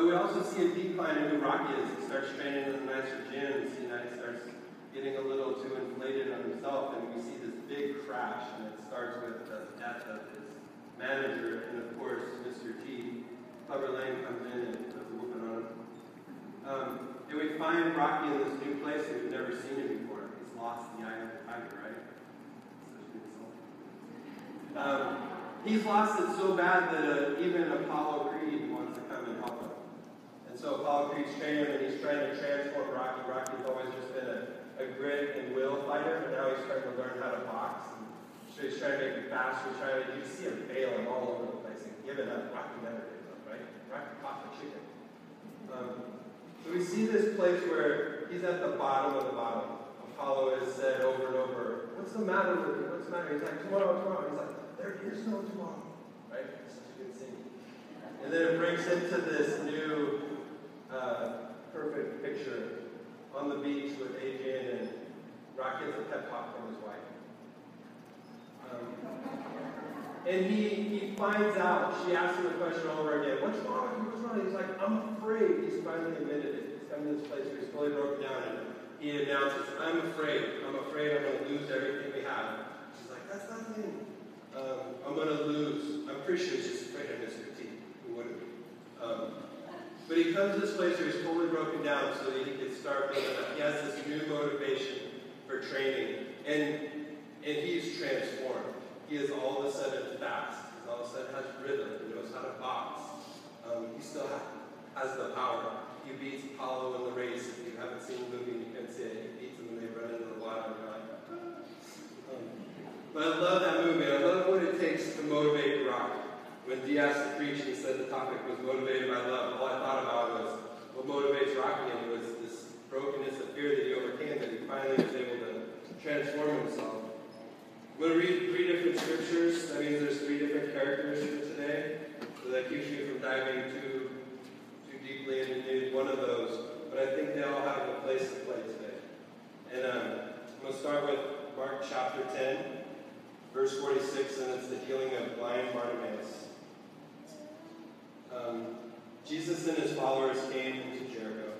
But we also see a decline in who Rocky is. He starts training in the nicer gyms. Know, he starts getting a little too inflated on himself, and we see this big crash, and it starts with the death of his manager, and of course, Mr. T. Clubber Lang comes in and puts a whooping on him. Um, and we find Rocky in this new place that we've never seen him before. He's lost in the eye of the tiger, right? Um, he's lost it so bad that uh, even Apollo Creed wants to come and help him. And so Apollo Creed's training and he's trying to transform Rocky. Rocky's always just been a, a grit and will fighter, but now he's trying to learn how to box. And So he's trying to make it faster. Trying to, you see him failing all over the place and giving up. Rocky never gives up, right? Rocky caught the chicken. Um, so we see this place where he's at the bottom of the bottom. Apollo has said over and over, What's the matter with you? What's the matter? He's like, Tomorrow, tomorrow. He's like, There is no tomorrow. Right? Such a good scene. And then it brings him to this new uh, perfect picture on the beach with Adrian and Rock gets a pep talk from his wife. Um, and he, he finds out, she asks him the question all over again, what's wrong? What's wrong? He's like, I'm afraid. He's finally admitted it. He's come to this place where he's fully broken down and he announces, I'm afraid. I'm afraid I'm going to lose everything we have. She's like, that's nothing. Um, I'm going to lose. I'm pretty sure he's just afraid of Mr. T. Who wouldn't be? Um, but he comes to this place where he's totally broken down so that he can start building up. He has this new motivation for training. And, and he's transformed. He is all of a sudden fast. He all of a sudden has rhythm. He knows how to box. Um, he still has the power. He beats Apollo in the race. If you haven't seen the movie, you can see it. He beats him and they run into the water. And like, um, but I love that movie. I love what it takes to motivate Rock. When Diaz preached, he said the topic was motivated by love. All I thought about was what motivates Rocky, and it was this brokenness of fear that he overcame, that he finally was able to transform himself. I'm going to read three different scriptures. That means there's three different characters for today. So that keeps you from diving too, too deeply into one of those. But I think they all have a place to play today. And um, I'm going to start with Mark chapter 10, verse 46, and it's the healing of blind Bartimaeus. Um, Jesus and his followers came into Jericho.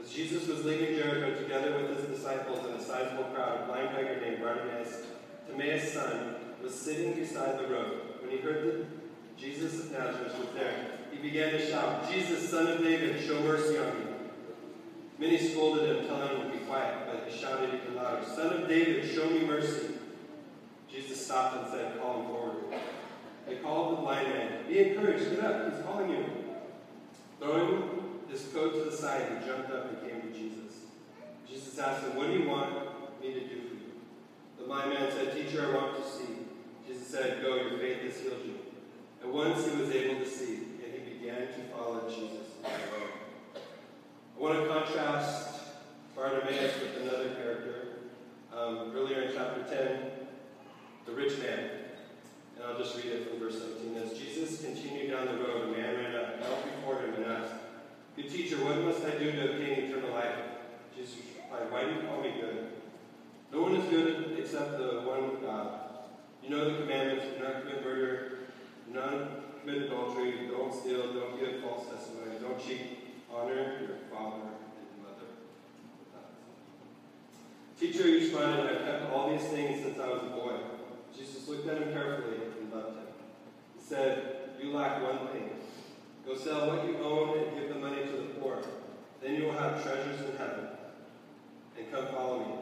As Jesus was leaving Jericho together with his disciples and a sizable crowd, a blind beggar named Bartimaeus Timaeus' son, was sitting beside the road. When he heard that Jesus of Nazareth was there, he began to shout, Jesus, son of David, show mercy on me. Many scolded him, telling him to be quiet, but he shouted even louder, Son of David, show me mercy. Jesus stopped and said, Call him forward. Called the blind man. Be encouraged, get up, he's calling you. Throwing his coat to the side, he jumped up and came to Jesus. Jesus asked him, What do you want me to do for you? The blind man said, Teacher, I want to see. Jesus said, Go, your faith has healed you. At once he was able to see, and he began to follow Jesus I want to contrast Bartimaeus with another character. Um, earlier in chapter 10, the rich man. And I'll just read it from verse 17. As Jesus continued down the road, a man ran up, knelt before him, and asked, Good teacher, what must I do to obtain eternal life? Jesus replied, Why do you call me good? No one is good except the one God. You know the commandments do not commit murder, do not commit adultery, don't steal, don't give false testimony, don't cheat, honor your father and mother. Teacher, you responded, I've kept all these things since I was a boy. Jesus looked at him carefully and loved him. He said, You lack one thing. Go sell what you own and give the money to the poor. Then you will have treasures in heaven. And come follow me.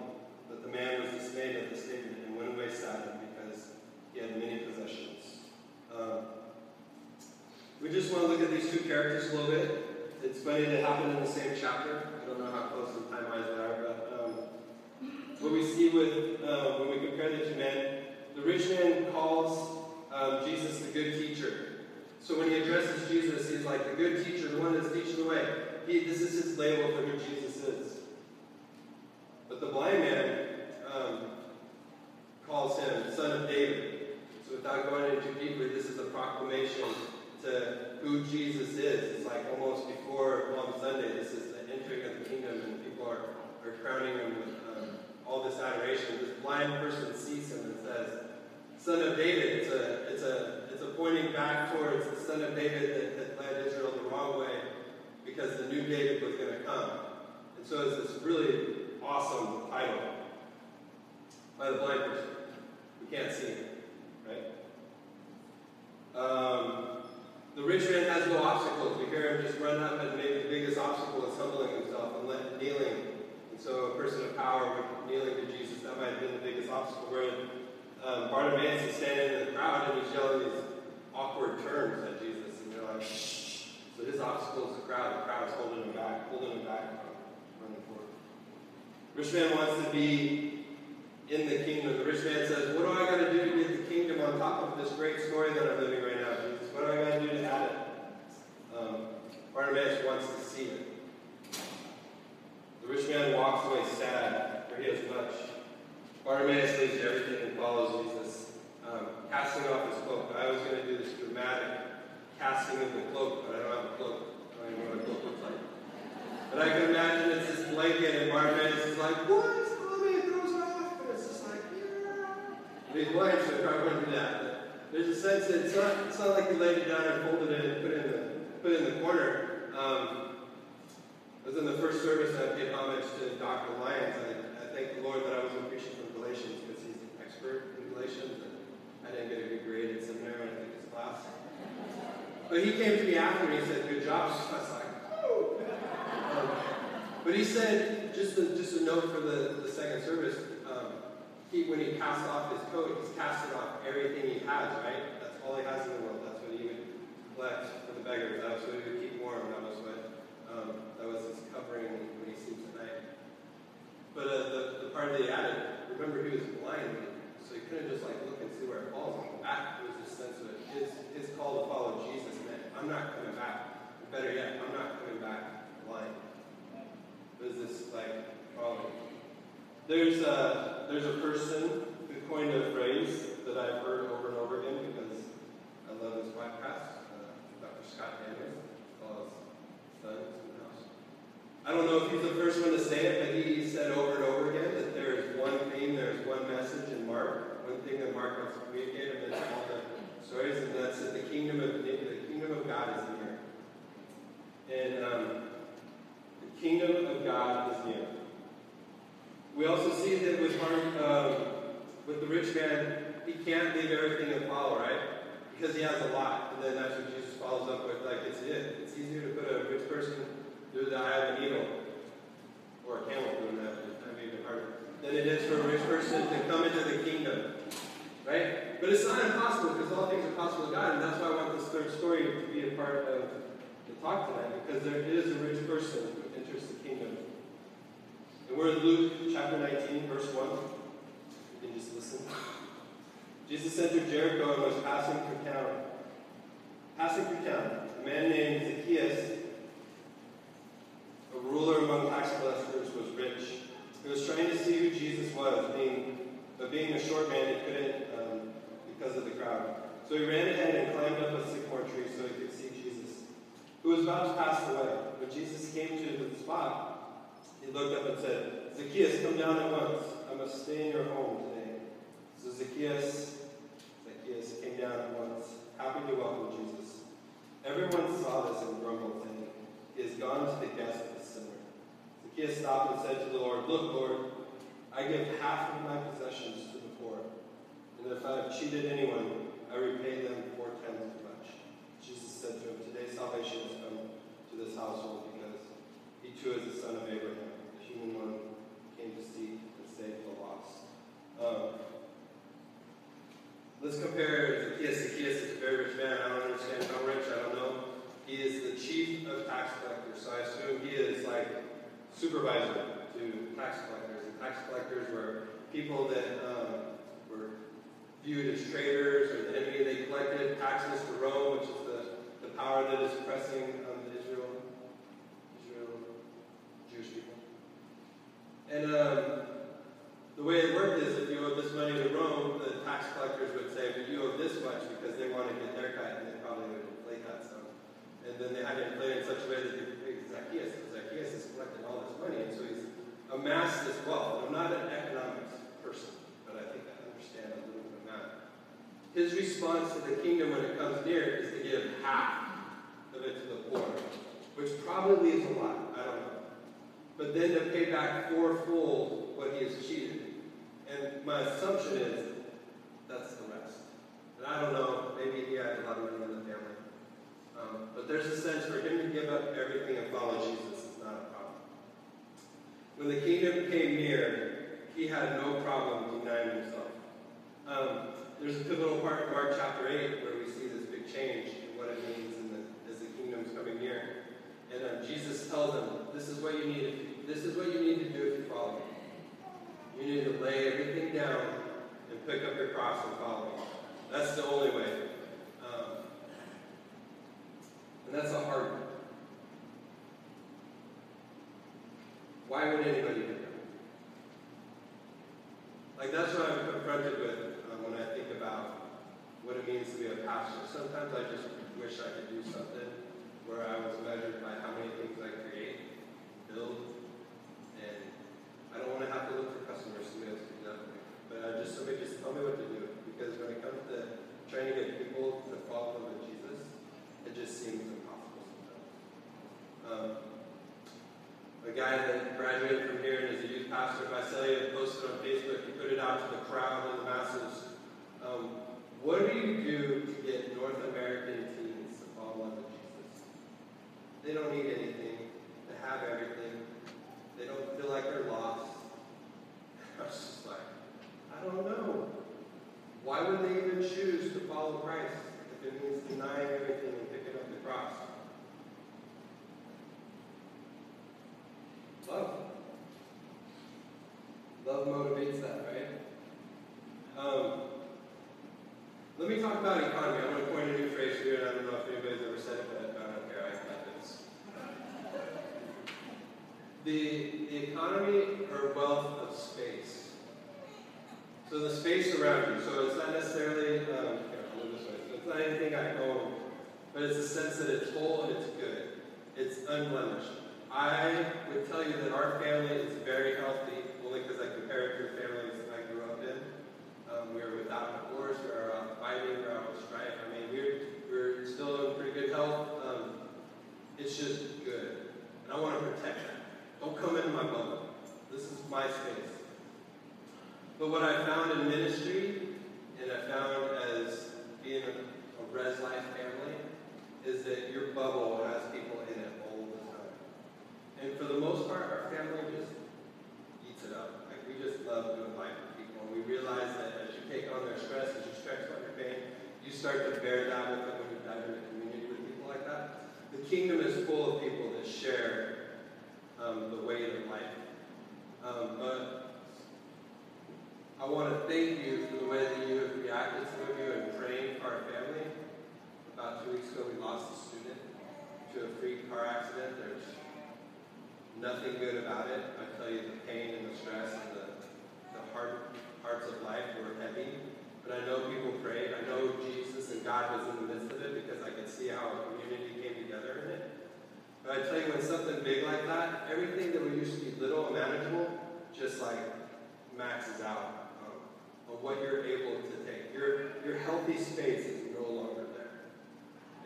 But the man was dismayed at the statement and went away saddened because he had many possessions. Um, we just want to look at these two characters a little bit. It's funny they happen in the same chapter. I don't know how close in time wise they are, what we see with uh, when we compare the two men, the rich man calls um, Jesus the good teacher. So when he addresses Jesus, he's like the good teacher, the one that's teaching the way. He, this is his label for who Jesus is. But the blind man um, calls him son of David. So without going into deeply, this is a proclamation to who Jesus is. It's like almost before Palm Sunday. This is the entering of the kingdom, and people are, are crowning him with um, all this adoration. This blind person sees him and says, "Son of David." It's a it's a it's a pointing back towards the son of David that, that led Israel the wrong way because the new David was going to come. And so it's this really awesome title by the blind person. We can't see him, right? Um, the rich man has no obstacles. We hear him just run up and maybe the biggest obstacle is humbling himself and let, kneeling. And so a person of power kneeling to Jesus, that might have been the biggest obstacle. Where um, Bartimaeus is standing in the crowd and he's yelling these awkward terms at Jesus, and they're like, shh. So his obstacle is the crowd. The crowd is holding him back, holding him back from running forward. Rich man wants to be in the kingdom. The rich man says, What do I got to do to get the kingdom on top of this great story that I'm living right now, Jesus? What do I got to do to add it? Um, Bartimaeus wants to see it. The rich man walks away sad, for he has much. Bartimaeus leaves everything and follows Jesus, um, casting off his cloak. I was going to do this dramatic casting of the cloak, but I don't have a cloak. I don't even know what a cloak looks like. But I can imagine it's this blanket, and Bartimaeus is like, What? Mommy, it throws it off. And it's just like, Yeah. Blind, so he probably wouldn't do that. There's a sense that it's not, it's not like he laid it down and folded it and put it in the, put it in the corner. Um, I was in the first service and I paid homage to Dr. Lyons. I, I thank the Lord that I wasn't preaching from Galatians because he's an expert in Galatians. And I didn't get a good grade in seminary when I took his class. But he came to me after and he said, Good job I was like, Oh. Um, but he said, just a, just a note for the, the second service, um, he, when he cast off his coat, he's casting off everything he has, right? That's all he has in the world. That's what he would collect for the beggars. That's what he would keep warm. That was what um, that was his covering when he sleeps at night. But uh, the, the part that he added, remember he was blind, so he couldn't just like look and see where it falls. There was this sense of it. His, his call to follow Jesus meant, I'm not coming back. Better yet, I'm not coming back blind. There's this like. There's a, there's a person who coined a phrase that I've heard over and over again because I love his podcast, uh, Dr. Scott Daniels, the house. I don't know if he's the first one to say it, but he said over and over again that there is one theme, there is one message in Mark, one thing that Mark wants to communicate amidst all the stories, and that's that the kingdom of the kingdom of God is near. And um, the kingdom of God is near. We also see that with um, with the rich man, he can't leave everything and follow, right? Because he has a lot, and then that's what Jesus follows up with, like it's it. It's easier to put a rich person through the eye of a needle, or a camel through that, that'd be even harder, than it is for a rich person to come into the kingdom, right? But it's not impossible because all things are possible to God, and that's why I want this third story to be a part of the talk tonight, because there is a rich person who enters the kingdom. And we're in Luke chapter 19, verse 1. You can just listen. Jesus entered Jericho and was passing through town. Passing through town, a man named Zacchaeus, a ruler among tax collectors, was rich. He was trying to see who Jesus was, being, but being a short man, he couldn't um, because of the crowd. So he ran ahead and climbed up a sycamore tree so he could was about to pass away. When Jesus came to the spot, he looked up and said, Zacchaeus, come down at once. I must stay in your home today. So Zacchaeus, Zacchaeus came down at once, happy to welcome Jesus. Everyone saw this and grumbled, saying, He has gone to the guest of the sinner. Zacchaeus stopped and said to the Lord, Look, Lord, I give half of my possessions to the poor, and if I have cheated anyone, I repay them four times as much. Jesus said to him, Today salvation is to this household because he too is the son of Abraham. The human one came to seek and save the lost. Um, let's compare Zacchaeus. Zacchaeus is a very rich man. I don't understand how rich, I don't know. He is the chief of tax collectors, so I assume he is like supervisor to tax collectors. And tax collectors were people that um, were viewed as traitors or the enemy. They collected taxes to Rome, which is the The way it worked is if you owed this money to Rome, the tax collectors would say, well, you owe this much because they want to get their cut, and they probably would inflate that sum. And then they had to inflate in such a way that they could pay Zacchaeus. And Zacchaeus has collected all this money, and so he's amassed this wealth. I'm not an economics person, but I think I understand a little bit of that. His response to the kingdom when it comes near is to give half of it to the poor, which probably is a lot. I don't know. But then to pay back fourfold what he has cheated. And my assumption is that's the rest. And I don't know, maybe he had a lot of money in the family. Um, but there's a sense for him to give up everything and follow Jesus is not a problem. When the kingdom came near, he had no problem denying himself. Um, there's a pivotal part in Mark chapter 8 where we see this big change in what it means the, as the kingdom's coming near. And um, Jesus tells them, this is what you need. This is what you need to do if you follow me. You need to lay everything down and pick up your cross and follow me. That's the only way. Um, and that's a hard one. Why would anybody do that? Like that's what I'm confronted with um, when I think about what it means to be a pastor. Sometimes I just wish I could do something where I was measured by how many things I create, build, and I don't want to have to look for customers to able to do that. But I just somebody just tell me what to do because when it comes to trying to get people to follow with Jesus, it just seems impossible sometimes. Um, a guy that graduated from here and is a youth pastor, Visalia, posted on Facebook, he put it out to the crowd and the masses. Um, what do you do to get North American teens to fall in love with Jesus? They don't need anything. They have everything. They don't feel like they're lost. I was just like, I don't know. Why would they even choose to follow Christ if it means denying everything and picking up the cross? Love. Love motivates that, right? Um, let me talk about economy. I'm going to coin a new phrase here, and I don't know if anybody's ever said it, but I don't care. I got this. The, the economy or wealth of space. So the space around you. So it's not necessarily, um, here. So it's not anything I own, but it's a sense that it's whole and it's good. It's unblemished. I would tell you that our family is very healthy, only because I compare it to the families that I grew up in. Um, we are without divorce, we are out fighting, we're out with strife. I mean, we're, we're still in pretty good health. Um, it's just good. And I want to protect that. Don't come into my bubble. This is my space. But what I found in ministry, and I found as being a, a res life family, is that your bubble has people in it all the time. And for the most part, our family just eats it up. Like we just love life with people. And we realize that as you take on their stress, as you stretch out your pain, you start to bear down with them when you dive into community with people like that. The kingdom is full of people that share um, the weight of life. Um, but I want to thank you for the way that you have reacted, some of you, in praying for our family. About two weeks ago, we lost a student to a freak car accident. There's nothing good about it. I tell you, the pain and the stress and the, the hard parts of life were heavy. But I know people prayed. I know Jesus and God was in the midst of it because I could see how a community came together in it. But I tell you, when something big like that, everything that we used to be little and manageable just like maxes out of what you're able to take. Your, your healthy space is no longer there.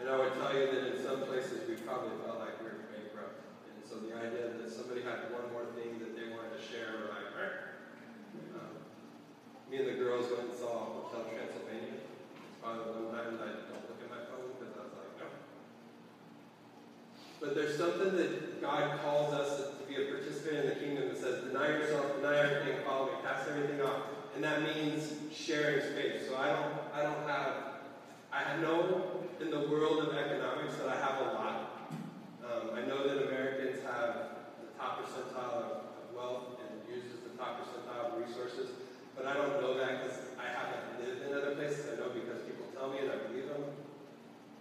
And I would tell you that in some places we probably felt like we were bankrupt. And so the idea that somebody had one more thing that they wanted to share, we're like, right. Um, me and the girls went and saw Hotel Transylvania. It's probably the one time that I don't look at my phone because I was like, no. But there's something that God calls us to be a participant in the kingdom that says, deny yourself, deny everything, follow me, cast everything off and that means sharing space. So I don't, I don't have, I know in the world of economics that I have a lot. Um, I know that Americans have the top percentile of, of wealth and uses the top percentile of resources, but I don't know that because I haven't lived in other places. I know because people tell me and I believe them,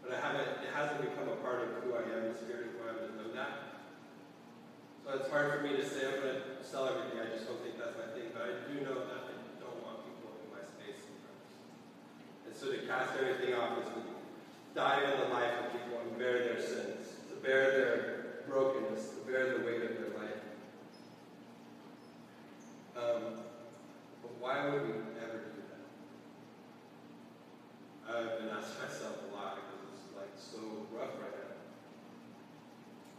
but I haven't. It hasn't become a part of who I am, the spirit of who I am to know that. So it's hard for me to say I'm going to sell everything. I just don't think that's my thing, but I do know that. I don't want people in my space. And so to cast everything off is to die in the life of people and bear their sins. To bear their brokenness, to bear the weight of their life. Um, but why would we ever do that? I've been asked myself a lot because it's like so rough right now.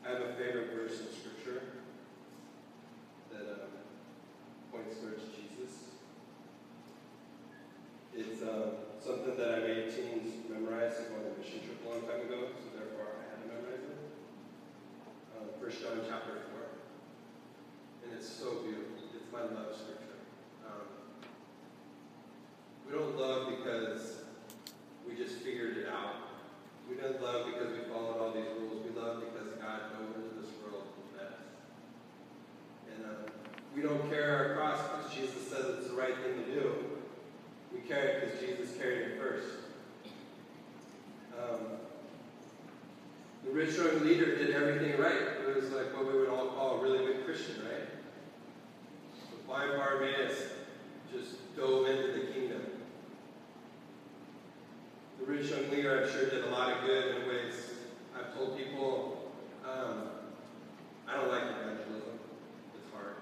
I have a favorite verse in Scripture that um, points towards Jesus. It's um, something that I made teens memorize on a mission trip a long time ago, so therefore I had to memorize it. Um, 1 John chapter 4. And it's so beautiful. It's my love scripture. Um, we don't love because we just figured it out. Love because we followed all these rules. We love because God into this world us. And um, we don't carry our cross because Jesus says it's the right thing to do. We carry it because Jesus carried it first. Um, the rich young leader did everything right. It was like what we would all call a really good Christian, right? But blind Bartimaeus just dove into the kingdom. The rich young leader, I'm sure, did a lot of good in ways. I've told people, um, I don't like evangelism. It's hard.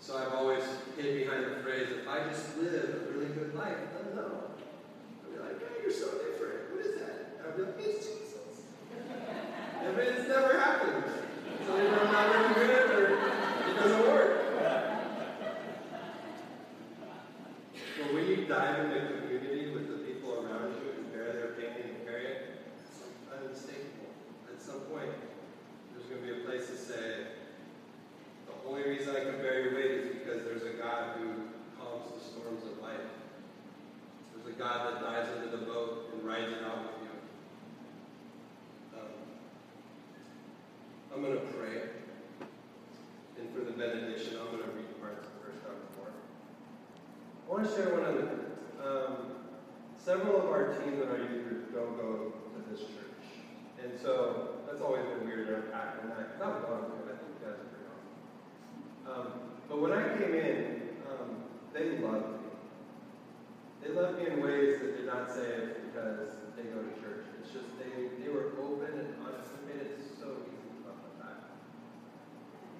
So I've always hid behind the phrase, if I just live a really good life, let them know. I'll be like, yeah, you're so different. What is that? I'll be like, it's Jesus. and it's never happened. So either I'm not really good or it doesn't work. But when you dive into community with the people around you and bear their pain and carry it, it's unmistakable. At some point, there's going to be a place to say, the only reason I can bear your weight is because there's a God who calms the storms of life. There's a God that dives into the boat and rides it out with you. Um, I'm going to pray. And for the benediction, I'm going to read parts of First John 4. I want to share one other thing. Um, several of our teens in our youth group don't go to this church. And so that's always been weird to unpack that. Not to it. I think are pretty awesome. Um, but when I came in, um, they loved. They loved me in ways that did not say it because they go to church. It's just they, they were open and honest and made it so easy to love back.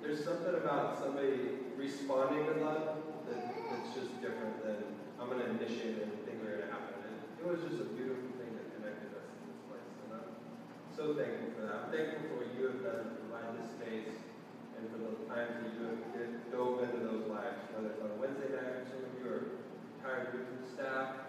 There's something about somebody responding to love that, that's just different than I'm going to initiate it and things are going to happen. And it was just a beautiful thing that connected us in this place. And I'm so thankful for that. I'm thankful for what you have done to provide this space and for the times that you have dove into those lives, whether it's on a Wednesday night or some of you are of staff,